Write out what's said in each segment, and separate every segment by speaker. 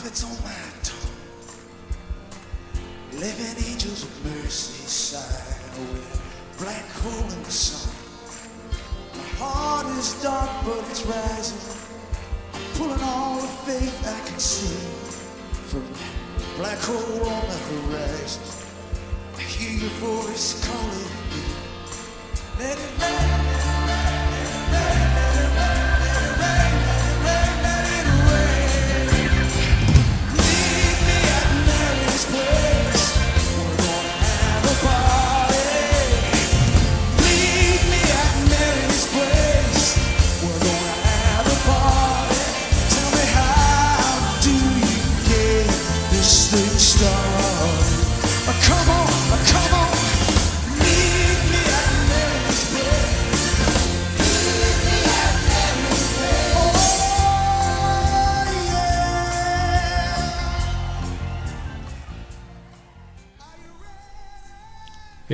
Speaker 1: prophets on my tongue. Living angels of mercy shine away. Black hole in the sun. My heart is dark, but it's rising. I'm pulling all the faith I can see from that black hole on the horizon. I hear your voice calling me. Let it rain,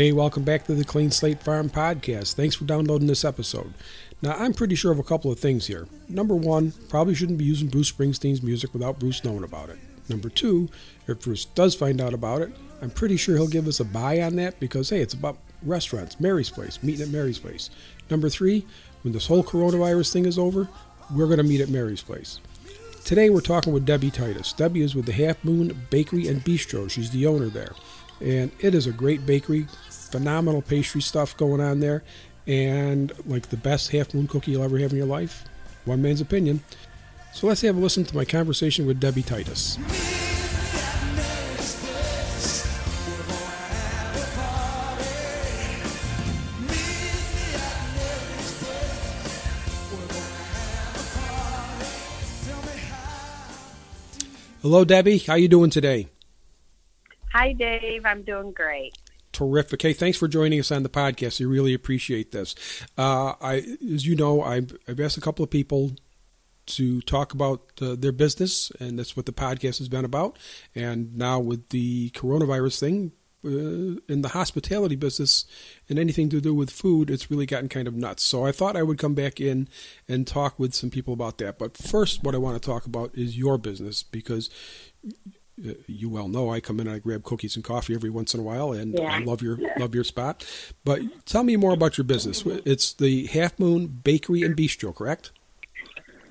Speaker 2: Hey, welcome back to the Clean Slate Farm Podcast. Thanks for downloading this episode. Now, I'm pretty sure of a couple of things here. Number one, probably shouldn't be using Bruce Springsteen's music without Bruce knowing about it. Number two, if Bruce does find out about it, I'm pretty sure he'll give us a buy on that because, hey, it's about restaurants, Mary's Place, meeting at Mary's Place. Number three, when this whole coronavirus thing is over, we're going to meet at Mary's Place. Today we're talking with Debbie Titus. Debbie is with the Half Moon Bakery and Bistro. She's the owner there. And it is a great bakery, phenomenal pastry stuff going on there, and like the best Half Moon cookie you'll ever have in your life. One man's opinion. So let's have a listen to my conversation with Debbie Titus. Hello, Debbie. How you doing today?
Speaker 3: Hi, Dave. I'm doing great.
Speaker 2: Terrific. Hey, thanks for joining us on the podcast. We really appreciate this. Uh, I, as you know, I've, I've asked a couple of people to talk about uh, their business, and that's what the podcast has been about. And now with the coronavirus thing, uh, in the hospitality business and anything to do with food, it's really gotten kind of nuts. So I thought I would come back in and talk with some people about that. But first, what I want to talk about is your business because you well know I come in and I grab cookies and coffee every once in a while, and
Speaker 3: Yeah.
Speaker 2: I love your love your spot. But tell me more about your business. It's the Half Moon Bakery and Bistro, correct?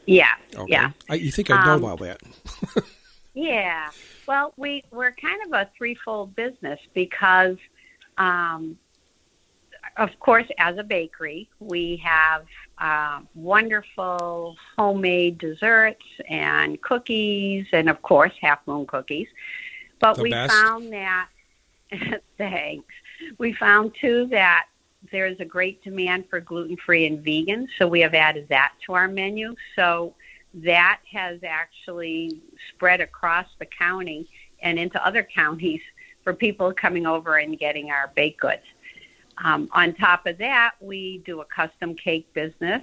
Speaker 3: Yeah,
Speaker 2: Okay.
Speaker 3: yeah,
Speaker 2: I, you think I know
Speaker 3: Um,
Speaker 2: all that?
Speaker 3: yeah. Well, we we're kind of a threefold business because, um, of course, as a bakery, we have uh, wonderful homemade desserts and cookies, and of course, half moon cookies. But
Speaker 2: The
Speaker 3: we
Speaker 2: best.
Speaker 3: found that thanks. We found too that there's a great demand for gluten free and vegan, so we have added that to our menu. So that has actually spread across the county and into other counties for people coming over and getting our baked goods. Um, on top of that, we do a custom cake business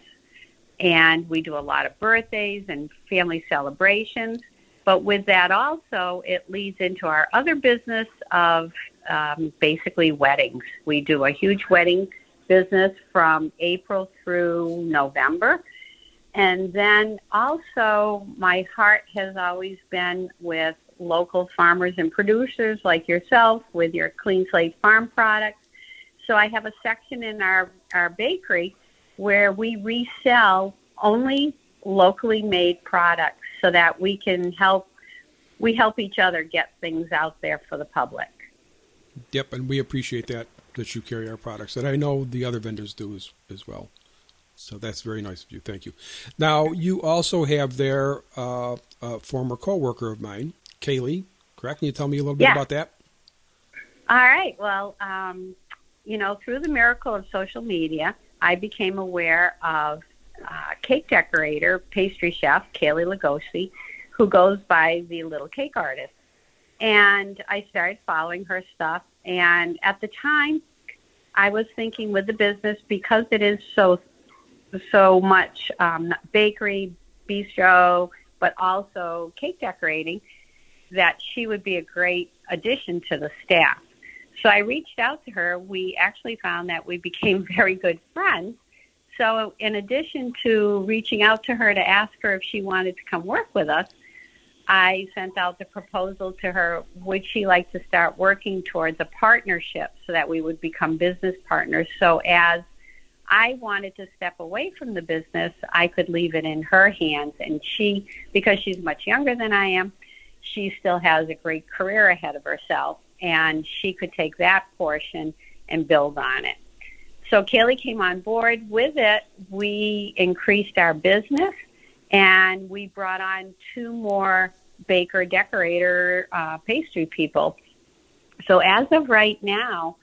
Speaker 3: and we do a lot of birthdays and family celebrations. But with that also, it leads into our other business of um, basically weddings. We do a huge wedding business from April through November. And then also, my heart has always been with local farmers and producers like yourself with your Clean Slate Farm products. So I have a section in our, our bakery where we resell only locally made products so that we can help we help each other get things out there for the public.
Speaker 2: Yep, and we appreciate that that you carry our products, and I know the other vendors do as as well. So that's very nice of you. Thank you. Now you also have there uh, a former coworker of mine, Kaylee. Correct? Can you tell me a little bit
Speaker 3: Yeah.
Speaker 2: about that?
Speaker 3: All right. Well, um, you know, through the miracle of social media, I became aware of uh, cake decorator, pastry chef Kaylee Lugosi, who goes by the Little Cake Artist. And I started following her stuff. And at the time, I was thinking with the business because it is so so much um, bakery, bistro, but also cake decorating, that she would be a great addition to the staff. So I reached out to her. We actually found that we became very good friends. So in addition to reaching out to her to ask her if she wanted to come work with us, I sent out the proposal to her. Would she like to start working towards a partnership so that we would become business partners? So as I wanted to step away from the business, I could leave it in her hands. And she, because she's much younger than I am, she still has a great career ahead of herself, and she could take that portion and build on it. So Kaylee came on board. With it, we increased our business and we brought on two more baker decorator uh, pastry people. So as of right now,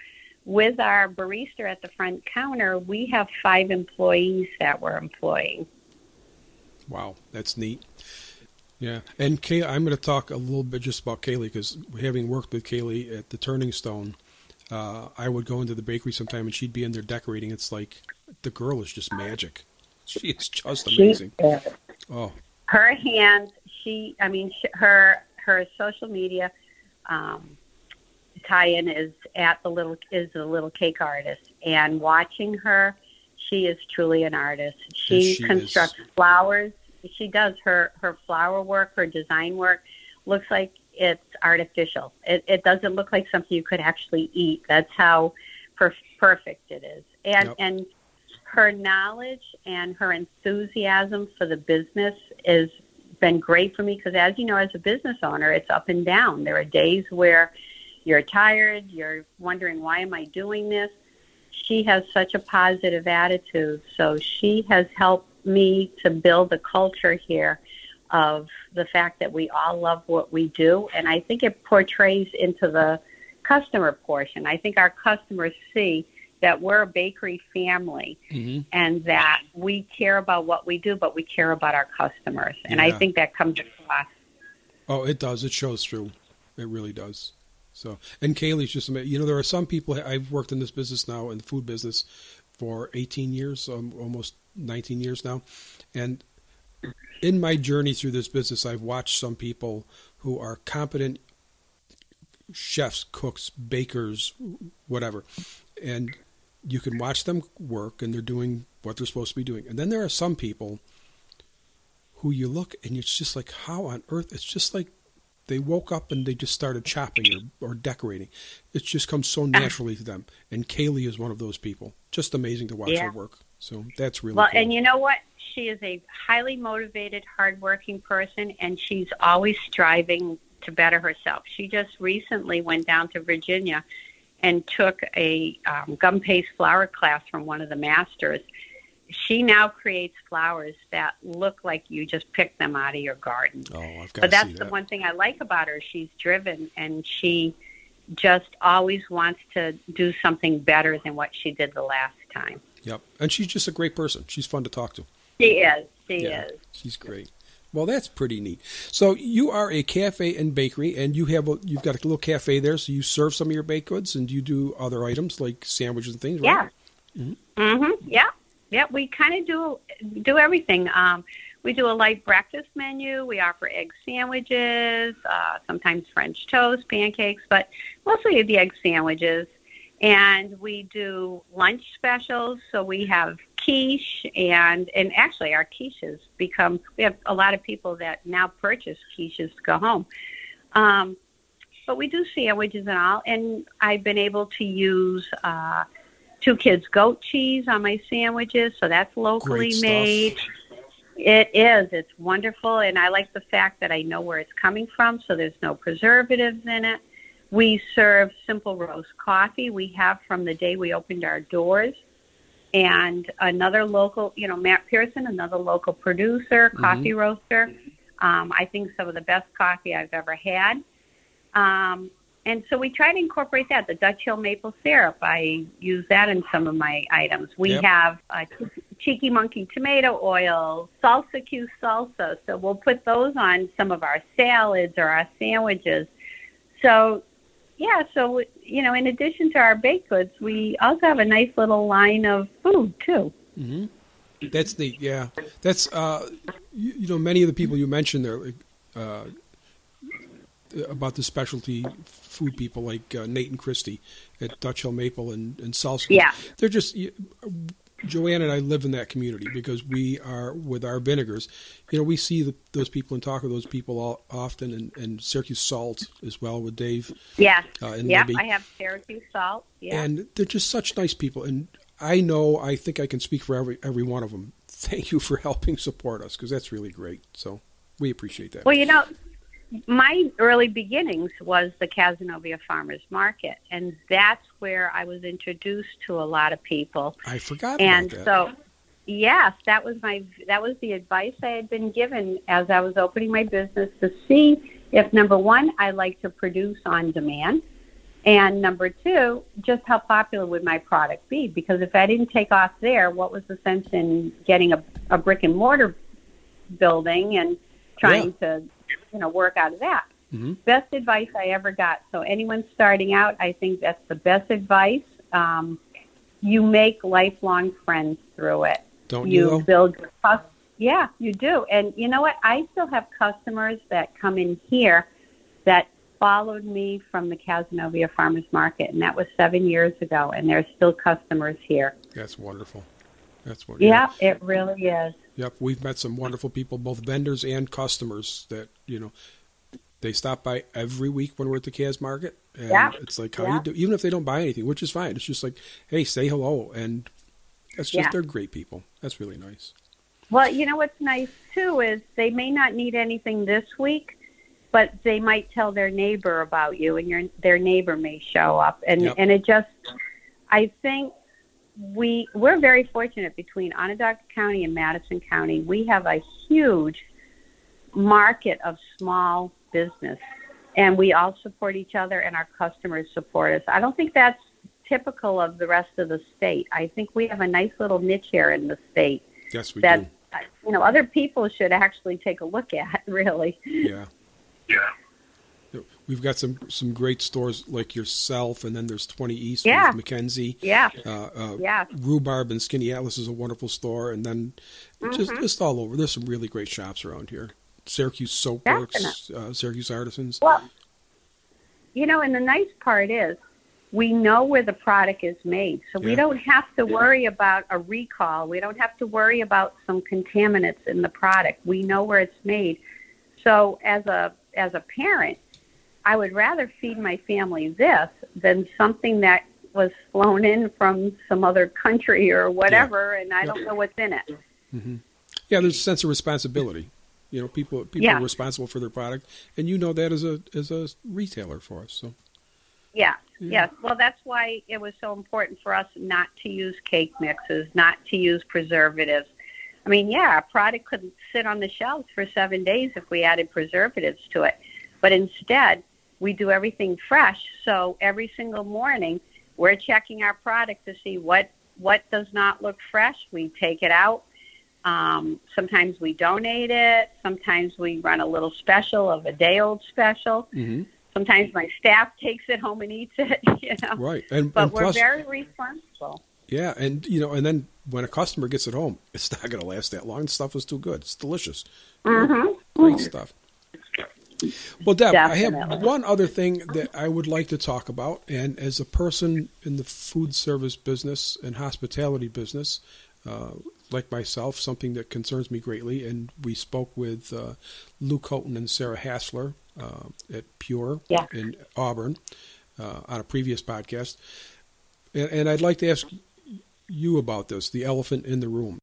Speaker 3: with our barista at the front counter, we have five employees that we're employing.
Speaker 2: Wow, that's neat. Yeah, and Kay, I'm going to talk a little bit just about Kaylee because having worked with Kaylee at the Turning Stone, uh, I would go into the bakery sometime and she'd be in there decorating. It's like the girl is just magic. She is just amazing. Oh,
Speaker 3: her hands. She, I mean, she, her her social media um, tie-in is at the little is a little cake artist, and watching her, she is truly an artist. She,
Speaker 2: she
Speaker 3: constructs
Speaker 2: is.
Speaker 3: flowers. She does her her flower work, her design work. Looks like it's artificial. It, it doesn't look like something you could actually eat. That's how perf- perfect it is. And
Speaker 2: Yep.
Speaker 3: and her knowledge and her enthusiasm for the business has been great for me because as you know as a business owner it's up and down there are days where you're tired you're wondering why am i doing this she has such a positive attitude so she has helped me to build a culture here of the fact that we all love what we do and i think it portrays into the customer portion i think our customers see that we're a bakery family
Speaker 2: hmm
Speaker 3: and that we care about what we do, but we care about our customers. And I think that comes across.
Speaker 2: oh, it does. It shows through. It really does. So, and Kaylee's just amazing. You know, there are some people. I've worked in this business now, in the food business, for 18 years, um, almost 19 years now, and in my journey through this business, I've watched some people who are competent chefs, cooks, bakers, whatever, and you can watch them work, and they're doing what they're supposed to be doing. And then there are some people who you look and it's just like, how on earth? It's just like they woke up and they just started chopping or, or decorating. It just comes so naturally to them. And Kaylee is one of those people. Just amazing to watch
Speaker 3: Yeah.
Speaker 2: her work. So that's really
Speaker 3: Well,
Speaker 2: cool.
Speaker 3: and you know what? She is a highly motivated, hardworking person, and she's always striving to better herself. She just recently went down to Virginia and took a um, gum paste flower class from one of the masters. She now creates flowers that look like you just picked them out of your garden.
Speaker 2: oh, I've got
Speaker 3: But
Speaker 2: to see
Speaker 3: that's the one thing I like about her. She's driven and she just always wants to do something better than what she did the last time.
Speaker 2: Yep. And she's just a great person. She's fun to talk to.
Speaker 3: She is. She
Speaker 2: Yeah.
Speaker 3: is.
Speaker 2: She's great. Well, that's pretty neat. So you are a cafe and bakery, and you have a, you've got a little cafe there. So you serve some of your baked goods, and you do other items like sandwiches and things. Right?
Speaker 3: Yeah. Mhm. Yeah. Yeah. We kind of do do everything. Um, we do a light breakfast menu. We offer egg sandwiches, uh, sometimes French toast, pancakes, but mostly the egg sandwiches. And we do lunch specials. So we have quiche, and and actually our quiches become. We have a lot of people that now purchase quiches to go home. Um, but we do sandwiches and all, and I've been able to use. Uh, two kids goat cheese on my sandwiches, so that's locally made. It is. It's wonderful, and I like the fact that I know where it's coming from, so there's no preservatives in it. We serve simple roast coffee. We have from the day we opened our doors, and another local, you know, Matt Pearson, another local producer, coffee roaster. Um, I think some of the best coffee I've ever had. Um, and so we try to incorporate that. The Dutch Hill maple syrup, I use that in some of my items. We
Speaker 2: Yep.
Speaker 3: have uh, Cheeky Monkey tomato oil, salsa Q salsa. So we'll put those on some of our salads or our sandwiches. So, yeah, so, you know, in addition to our baked goods, we also have a nice little line of food, too.
Speaker 2: hmm That's neat. Yeah, that's uh, you, you know many of the people you mentioned there uh, about the specialty food people like uh, Nate and Christie at Dutch Hill Maple and and Salsa.
Speaker 3: Yeah.
Speaker 2: they're just Joanne and I live in that community because we are with our vinegars. You know, we see the, those people and talk with those people all, often, and, and Syracuse Salt as well with Dave.
Speaker 3: Yes.
Speaker 2: Uh,
Speaker 3: yeah,
Speaker 2: Libby.
Speaker 3: I have Syracuse salt. Yeah.
Speaker 2: And they're just such nice people. And I know, I think I can speak for every every one of them. Thank you for helping support us because that's really great. So we appreciate that.
Speaker 3: Well, you know, my early beginnings was the Cazenovia Farmers Market, and that's where I was introduced to a lot of people.
Speaker 2: I forgot
Speaker 3: and so, yes, that was my that was the advice I had been given as I was opening my business to see if number one I like to produce on demand, and number two, just how popular would my product be? Because if I didn't take off there, what was the sense in getting a, a brick and mortar building and trying to, you know, work out of that?
Speaker 2: Mhm.
Speaker 3: Best advice I ever got. So anyone starting out, I think that's the best advice. Um, you make lifelong friends through it.
Speaker 2: Don't you,
Speaker 3: you build your cus- yeah you do and you know what i still have customers that come in here that followed me from the Cazenovia farmers market and that was seven years ago and they're still customers here
Speaker 2: That's wonderful. That's what.
Speaker 3: yeah, it really is
Speaker 2: Yep, we've met some wonderful people, both vendors and customers that you know they stop by every week when we're at the Cas Market, and
Speaker 3: Yeah.
Speaker 2: it's like how
Speaker 3: Yeah.
Speaker 2: you do, even if they don't buy anything, which is fine. It's just like, hey, say hello, and that's just
Speaker 3: Yeah.
Speaker 2: they're great people. That's really nice.
Speaker 3: well you know what's nice too is they may not need anything this week but they might tell their neighbor about you and your their neighbor may show up and
Speaker 2: Yep.
Speaker 3: and it just i think we we're very fortunate between onondaga county and madison county. We have a huge market of small business and we all support each other and our customers support us. I don't think that's typical of the rest of the state. I think we have a nice little niche here in the state
Speaker 2: Yes, we
Speaker 3: that
Speaker 2: do.
Speaker 3: Uh, you know other people should actually take a look at really.
Speaker 2: Yeah,
Speaker 4: Yeah.
Speaker 2: We've got some some great stores like yourself, and then there's Twenty East
Speaker 3: Yeah.
Speaker 2: with Mackenzie.
Speaker 3: yeah
Speaker 2: Uh, uh,
Speaker 3: yeah
Speaker 2: Rhubarb and Skinny Atlas is a wonderful store, and then just
Speaker 3: Mm-hmm.
Speaker 2: just all over. There's some really great shops around here. Syracuse Soapworks, uh, Syracuse Artisans.
Speaker 3: well you know and the nice part is we know where the product is made so we don't have to worry about a recall we don't have to worry about some contaminants in the product we know where it's made so as a as a parent i would rather feed my family this than something that was flown in from some other country or whatever and i
Speaker 2: Yep.
Speaker 3: don't know what's in it mm-hmm.
Speaker 2: Yeah, there's a sense of responsibility. You know, people people
Speaker 3: Yeah.
Speaker 2: are responsible for their product, and you know that as a as a retailer for us. So
Speaker 3: Yes,
Speaker 2: Yeah.
Speaker 3: yes. Well, that's why it was so important for us not to use cake mixes, not to use preservatives. I mean, yeah, a product could sit on the shelves for seven days if we added preservatives to it. But instead, we do everything fresh. So every single morning, we're checking our product to see what, what does not look fresh. We take it out. Um, sometimes we donate it. Sometimes we run a little special of a day old special.
Speaker 2: hmm
Speaker 3: Sometimes my staff takes it home and eats it, you know.
Speaker 2: right, and
Speaker 3: But
Speaker 2: and
Speaker 3: we're
Speaker 2: plus,
Speaker 3: very responsible.
Speaker 2: yeah, and you know, and then when a customer gets it home, it's not going to last that long. The stuff is too good. It's delicious.
Speaker 3: Mm-hmm.
Speaker 2: Great stuff. Well, Deb, I have one other thing that I would like to talk about, and as a person in the food service business and hospitality business, uh, like myself, something that concerns me greatly, and we spoke with uh, Luke Houghton and Sarah Hassler uh, at Pure
Speaker 3: Yeah.
Speaker 2: in Auburn uh, on a previous podcast, and, and I'd like to ask you about this, the elephant in the room.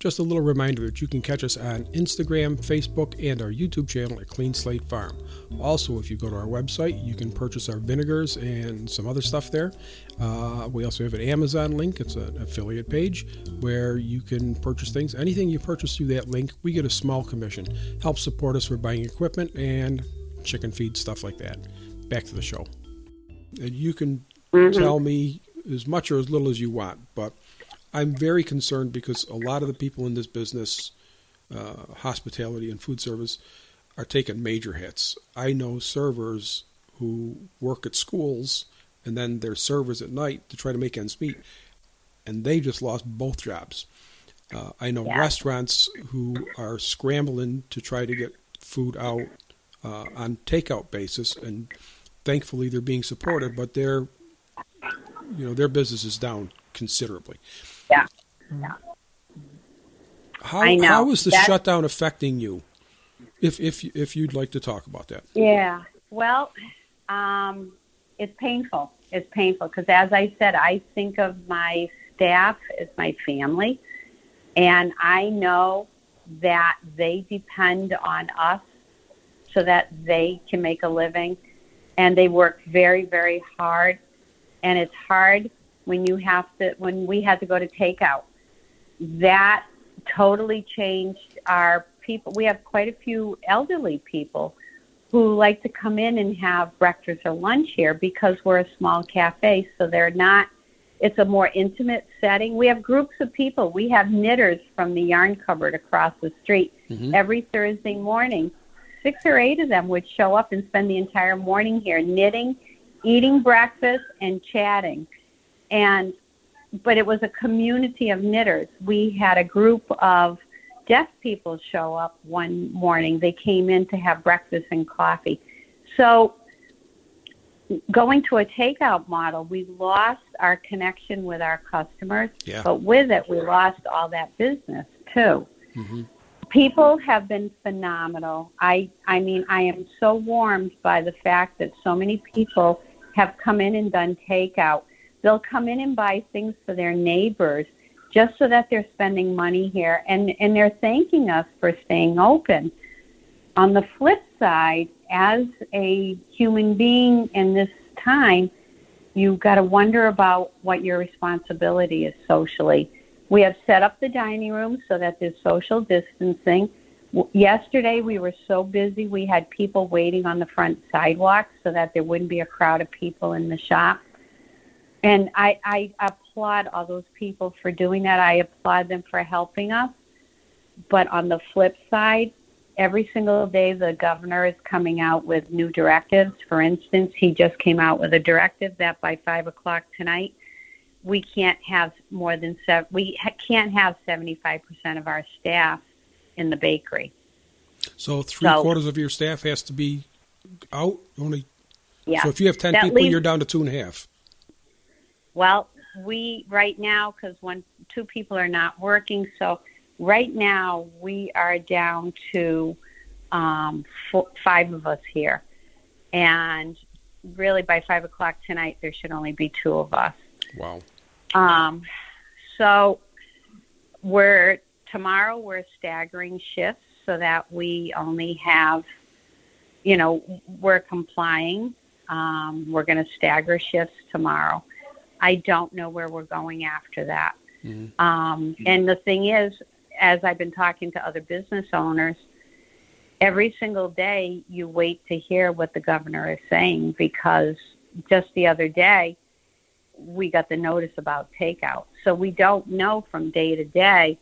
Speaker 2: Just a little reminder that you can catch us on Instagram, Facebook, and our YouTube channel at Clean Slate Farm. Also, if you go to our website, you can purchase our vinegars and some other stuff there. Uh, we also have an Amazon link, it's an affiliate page where you can purchase things. Anything you purchase through that link, we get a small commission. Help support us for buying equipment and chicken feed, stuff like that. Back to the show. And you can tell me as much or as little as you want, but I'm very concerned because a lot of the people in this business, uh, hospitality and food service, are taking major hits. I know servers who work at schools and then they're servers at night to try to make ends meet, and they just lost both jobs. Uh, I know
Speaker 3: Yeah.
Speaker 2: restaurants who are scrambling to try to get food out uh, on takeout basis, and thankfully they're being supported, but their you know their business is down considerably.
Speaker 3: Yeah. Yeah.
Speaker 2: How
Speaker 3: I know.
Speaker 2: how is the
Speaker 3: That-
Speaker 2: shutdown affecting you? If if if you'd like to talk about that.
Speaker 3: Yeah. Well, um, it's painful. It's painful because, as I said, I think of my staff as my family, and I know that they depend on us so that they can make a living, and they work very, very hard. And it's hard when you have to when we had to go to takeout. That totally changed our people. We have quite a few elderly people who like to come in and have breakfast or lunch here because we're a small cafe, so they're not. It's a more intimate setting. We have groups of people. We have knitters from the yarn cupboard across the street
Speaker 2: Mhm.
Speaker 3: every Thursday morning. Six or eight of them would show up and spend the entire morning here knitting, eating breakfast, and chatting. And but it was a community of knitters. We had a group of deaf people show up one morning. They came in to have breakfast and coffee. So going to a takeout model, we lost our connection with our customers,
Speaker 2: Yeah.
Speaker 3: but with it, we lost all that business too.
Speaker 2: hmm
Speaker 3: People have been phenomenal. I I mean, I am so warmed by the fact that so many people have come in and done takeout. They'll come in and buy things for their neighbors just so that they're spending money here and and they're thanking us for staying open. On the flip side, as a human being in this time, you've got to wonder about what your responsibility is socially. We have set up the dining room so that there's social distancing. Yesterday, we were so busy, we had people waiting on the front sidewalk so that there wouldn't be a crowd of people in the shop. And I, I applaud all those people for doing that. I applaud them for helping us. But on the flip side, every single day the governor is coming out with new directives. For instance, he just came out with a directive that by five o'clock tonight, we can't have more than seven. We ha- can't have seventy-five percent of our staff in the bakery.
Speaker 2: So three
Speaker 3: So-
Speaker 2: quarters of your staff has to be out. Only
Speaker 3: Yeah.
Speaker 2: so if you have ten people,
Speaker 3: leaves-
Speaker 2: you're down to two and a half.
Speaker 3: Well, we right now because one two people are not working, so right now we are down to um, four, five of us here, and really by five o'clock tonight there should only be two of us.
Speaker 2: Wow.
Speaker 3: Um, so we're tomorrow we're staggering shifts so that we only have, you know, we're complying. Um, we're going to stagger shifts tomorrow. I don't know where we're going after that.
Speaker 2: Mhm.
Speaker 3: Um, and the thing is, as I've been talking to other business owners, every single day you wait to hear what the governor is saying because just the other day we got the notice about takeout. So we don't know from day to day,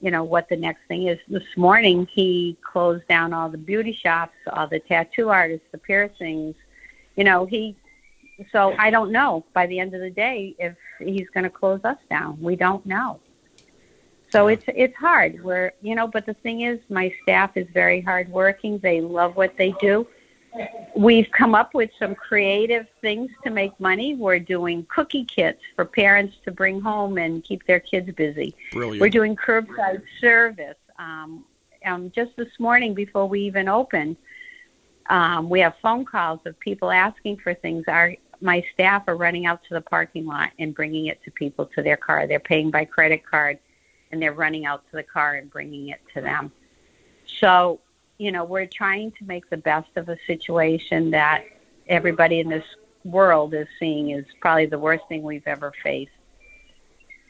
Speaker 3: you know, what the next thing is. This morning he closed down all the beauty shops, all the tattoo artists, the piercings. You know, he so I don't know by the end of the day if he's going to close us down. We don't know. So it's it's hard. We're you know, but the thing is, my staff is very hardworking. They love what they do. We've come up with some creative things to make money. We're doing cookie kits for parents to bring home and keep their kids busy.
Speaker 2: Brilliant.
Speaker 3: We're doing curbside service. Um, um, just this morning, before we even opened, um, we have phone calls of people asking for things. Our my staff are running out to the parking lot and bringing it to people to their car. They're paying by credit card, and they're running out to the car and bringing it to them. So, you know, we're trying to make the best of a situation that everybody in this world is seeing is probably the worst thing we've ever faced.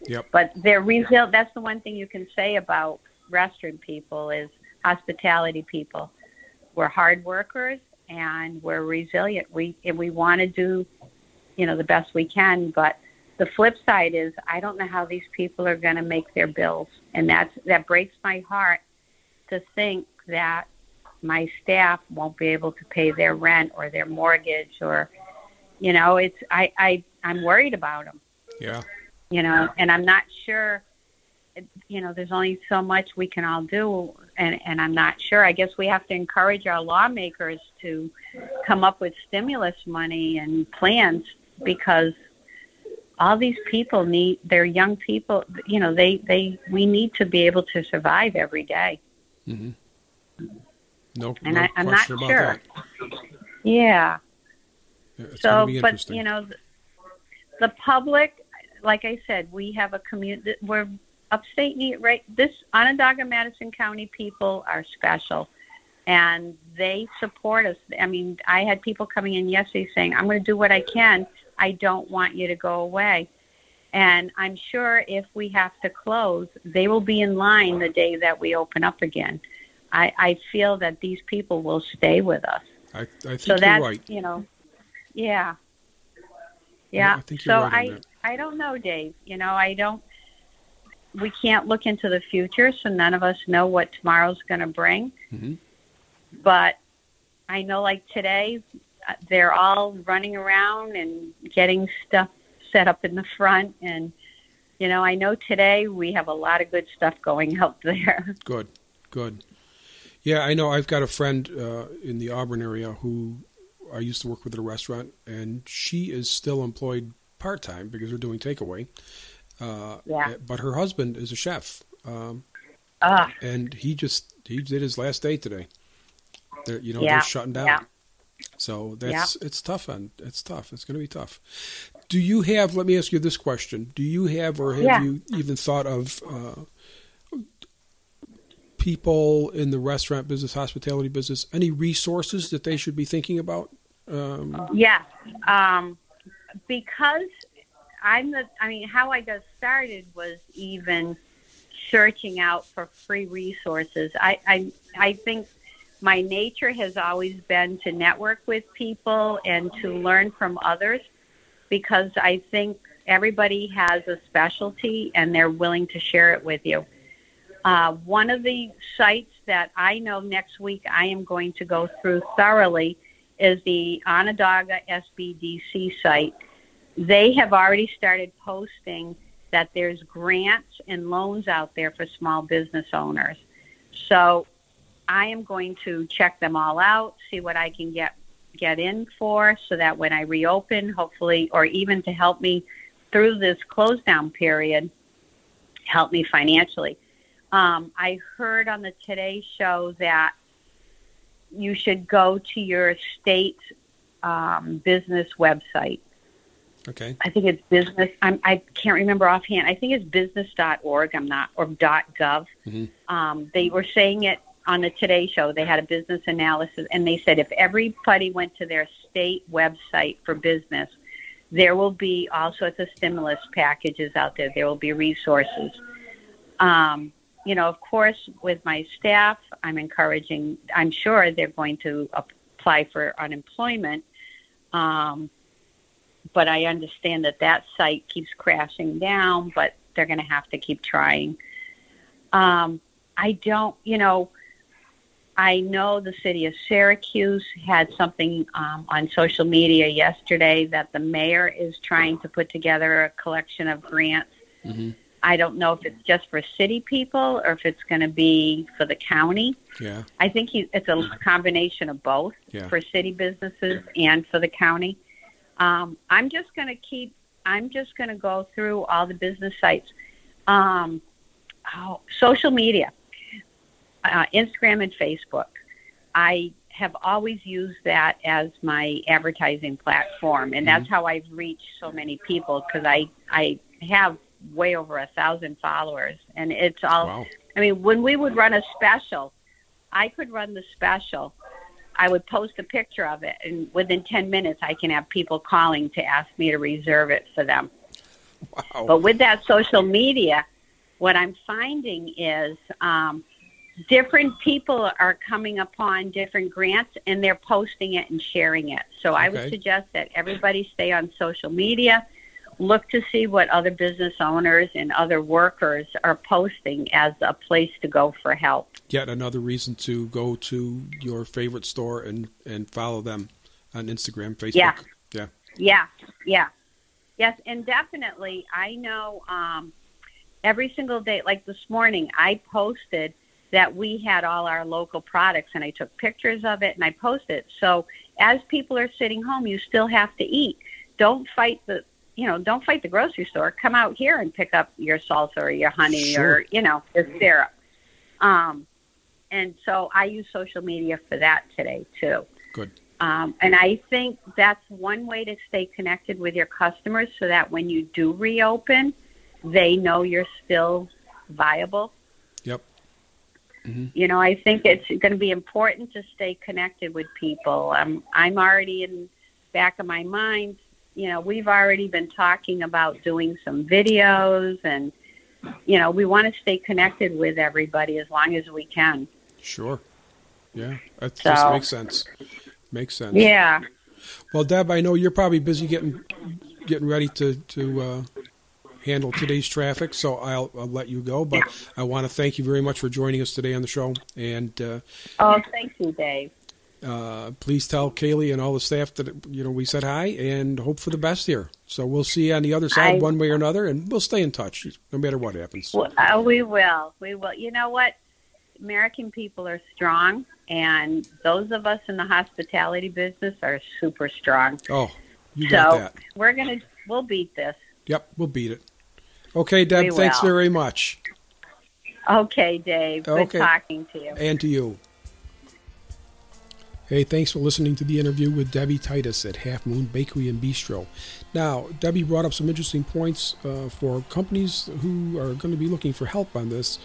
Speaker 2: Yep.
Speaker 3: But they're resil. That's the one thing you can say about restaurant people is hospitality people. We're hard workers and we're resilient. We and we want to do, you know, the best we can. But the flip side is I don't know how these people are going to make their bills, and that's that breaks my heart to think that my staff won't be able to pay their rent or their mortgage or, you know, it's I I I'm worried about them
Speaker 2: Yeah.
Speaker 3: you know, and I'm not sure, you know, there's only so much we can all do, and, and I'm not sure. I guess we have to encourage our lawmakers to come up with stimulus money and plans because all these people need they're young people you know they they we need to be able to survive every day.
Speaker 2: Mm-hmm. no
Speaker 3: and
Speaker 2: no
Speaker 3: I, i'm not sure
Speaker 2: that.
Speaker 3: yeah
Speaker 2: Yeah,
Speaker 3: so but you know the, the public like i said we have a community we're upstate New right this onondaga madison county people are special and they support us. I mean i had people coming in yesterday saying i'm going to do what i can. I don't want you to go away. And i'm sure if we have to close they will be in line the day that we open up again. I i feel that these people will stay with us.
Speaker 2: I, I think
Speaker 3: so
Speaker 2: you're
Speaker 3: that's
Speaker 2: right.
Speaker 3: you know yeah.
Speaker 2: Yeah,
Speaker 3: yeah,
Speaker 2: I think you're
Speaker 3: so i
Speaker 2: that.
Speaker 3: i don't know dave. You know i don't we can't look into the future so none of us know what tomorrow's going to bring
Speaker 2: hmm
Speaker 3: but i know like today uh, they're all running around and getting stuff set up in the front and you know i know today we have a lot of good stuff going out there
Speaker 2: Good, good. Yeah, I know. I've got a friend uh, in the Auburn area who I used to work with at a restaurant, and she is still employed part time because they're doing takeaway. Uh,
Speaker 3: Yeah.
Speaker 2: But her husband is a chef, um,
Speaker 3: ah
Speaker 2: and he just he did his last day today. They're, you know,
Speaker 3: Yeah,
Speaker 2: they're shutting down.
Speaker 3: yeah.
Speaker 2: So that's it's tough and it's tough. It's going to be tough. Do you have? Let me ask you this question: Do you have, or have
Speaker 3: Yeah.
Speaker 2: you even thought of uh, people in the restaurant business, hospitality business, any resources that they should be thinking about? Um,
Speaker 3: Yes, um, because I'm the. I mean, how I got started was even searching out for free resources. I, I, I think my nature has always been to network with people and to learn from others, because I think everybody has a specialty and they're willing to share it with you. Uh, one of the sites that I know next week I am going to go through thoroughly is the Onondaga SBDC site. They have already started posting that there's grants and loans out there for small business owners. So I am going to check them all out, see what I can get get in for so that when I reopen, hopefully or even to help me through this close down period, help me financially. Um, I heard on the Today Show that you should go to your state um, business website.
Speaker 2: Okay.
Speaker 3: I think it's business. I'm, I can't remember offhand. I think it's business.org. I'm not or .gov.
Speaker 2: Mhm.
Speaker 3: Um, they were saying it on the Today Show. They had a business analysis, and they said if everybody went to their state website for business, there will be all sorts of stimulus packages out there. There will be resources. Um, you know, of course, with my staff, I'm encouraging. I'm sure they're going to apply for unemployment. Um, but I understand that that site keeps crashing down, but they're going to have to keep trying. Um, I don't, you know, I know the city of Syracuse had something um, on social media yesterday that the mayor is trying to put together a collection of grants.
Speaker 2: hmm
Speaker 3: I don't know if it's just for city people or if it's going to be for the county.
Speaker 2: Yeah.
Speaker 3: I think he, it's a combination of both
Speaker 2: Yeah.
Speaker 3: for city businesses and for the county. Um, I'm just going to keep. I'm just going to go through all the business sites, um, oh, social media, uh, Instagram and Facebook. I have always used that as my advertising platform, and that's how I've reached so many people because I I have way over a thousand followers, and it's all.
Speaker 2: Wow.
Speaker 3: I mean, when we would run a special, I could run the special. I would post a picture of it, and within 10 minutes, I can have people calling to ask me to reserve it for them.
Speaker 2: Wow.
Speaker 3: But with that social media, what I'm finding is um, different people are coming upon different grants and they're posting it and sharing it. So I would suggest that everybody stay on social media, look to see what other business owners and other workers are posting as a place to go for help.
Speaker 2: Yet another reason to go to your favorite store and and follow them on Instagram, Facebook.
Speaker 3: Yeah.
Speaker 2: Yeah.
Speaker 3: Yeah, yeah. Yes, and definitely I know um every single day like this morning I posted that we had all our local products and I took pictures of it and I posted. So as people are sitting home, you still have to eat. Don't fight the you know, don't fight the grocery store. Come out here and pick up your salsa or your honey
Speaker 2: Sure.
Speaker 3: or you know your syrup. Um, and so I use social media for that today too.
Speaker 2: Good.
Speaker 3: Um, and I think that's one way to stay connected with your customers so that when you do reopen, they know you're still viable.
Speaker 2: Yep.
Speaker 3: You know, I think it's going to be important to stay connected with people. I'm I'm already in back of my mind. You know, we've already been talking about doing some videos, and you know, we want to stay connected with everybody as long as we can.
Speaker 2: Sure. Yeah. That just makes sense. Makes sense.
Speaker 3: Yeah.
Speaker 2: Well, Deb, I know you're probably busy getting getting ready to to uh, handle today's traffic, so I'll, I'll let you go. But I want to thank you very much for joining us today on the show, and uh,
Speaker 3: Oh, thank you, Dave.
Speaker 2: Uh, please tell Kaylee and all the staff that you know we said hi and hope for the best here. So we'll see you on the other side,
Speaker 3: I-
Speaker 2: one way or another, and we'll stay in touch no matter what happens.
Speaker 3: Well, uh, we will. We will. You know what? American people are strong, and those of us in the hospitality business are super strong.
Speaker 2: Oh, you
Speaker 3: so
Speaker 2: got that.
Speaker 3: we're gonna we'll beat this.
Speaker 2: Yep, we'll beat it. Okay, Deb,
Speaker 3: We
Speaker 2: thanks
Speaker 3: will.
Speaker 2: very much,
Speaker 3: Okay, Dave. Good
Speaker 2: Okay.
Speaker 3: talking to you.
Speaker 2: and to you. Hey, thanks for listening to the interview with Debbie Titus at Half Moon Bakery and Bistro. Now, Debbie brought up some interesting points uh, for companies who are going to be looking for help on this.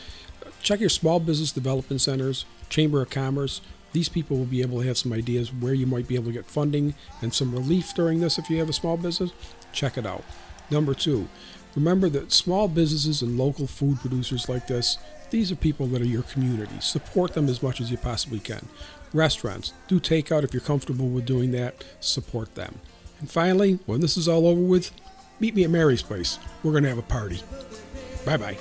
Speaker 2: Check your small business development centers, Chamber of Commerce. These people will be able to have some ideas where you might be able to get funding and some relief during this if you have a small business. Check it out. Number two, remember that small businesses and local food producers like this, these are people that are your community. Support them as much as you possibly can. Restaurants, do takeout if you're comfortable with doing that. Support them. And finally, when this is all over with, meet me at Mary's place. We're going to have a party. Bye bye.